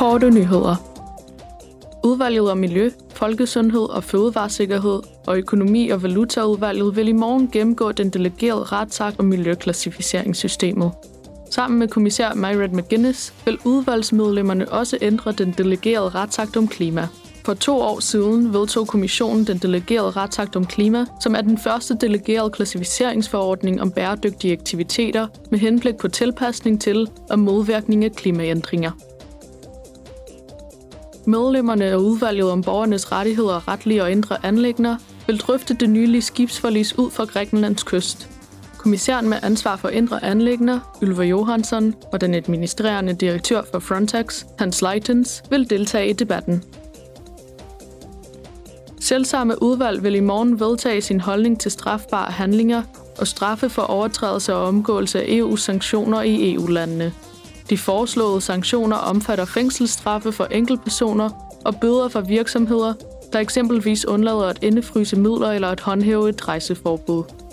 Korte nyheder. Udvalget om miljø, folkesundhed og fødevaresikkerhed og økonomi- og valutaudvalget vil i morgen gennemgå den delegerede retsakt om miljøklassificeringssystemet. Sammen med kommissær Myred McGuinness vil udvalgsmedlemmerne også ændre den delegerede retsakt om klima. For to år siden vedtog kommissionen den delegerede retsakt om klima, som er den første delegerede klassificeringsforordning om bæredygtige aktiviteter med henblik på tilpasning til og modvirkning af klimaændringer. Medlemmerne af udvalget om borgernes rettigheder, retlige og indre anlægner vil drøfte det nylige skibsforlis ud for Grækenlands kyst. Kommissæren med ansvar for indre anlægner, Ylva Johansson, og den administrerende direktør for Frontex, Hans Leitens, vil deltage i debatten. Selvsamme udvalg vil i morgen vedtage sin holdning til strafbare handlinger og straffe for overtrædelse og omgåelse af EU-sanktioner i EU-landene. De foreslåede sanktioner omfatter fængselsstraffe for enkeltpersoner og bøder for virksomheder, der eksempelvis undlader at indefryse midler eller at håndhæve et rejseforbud.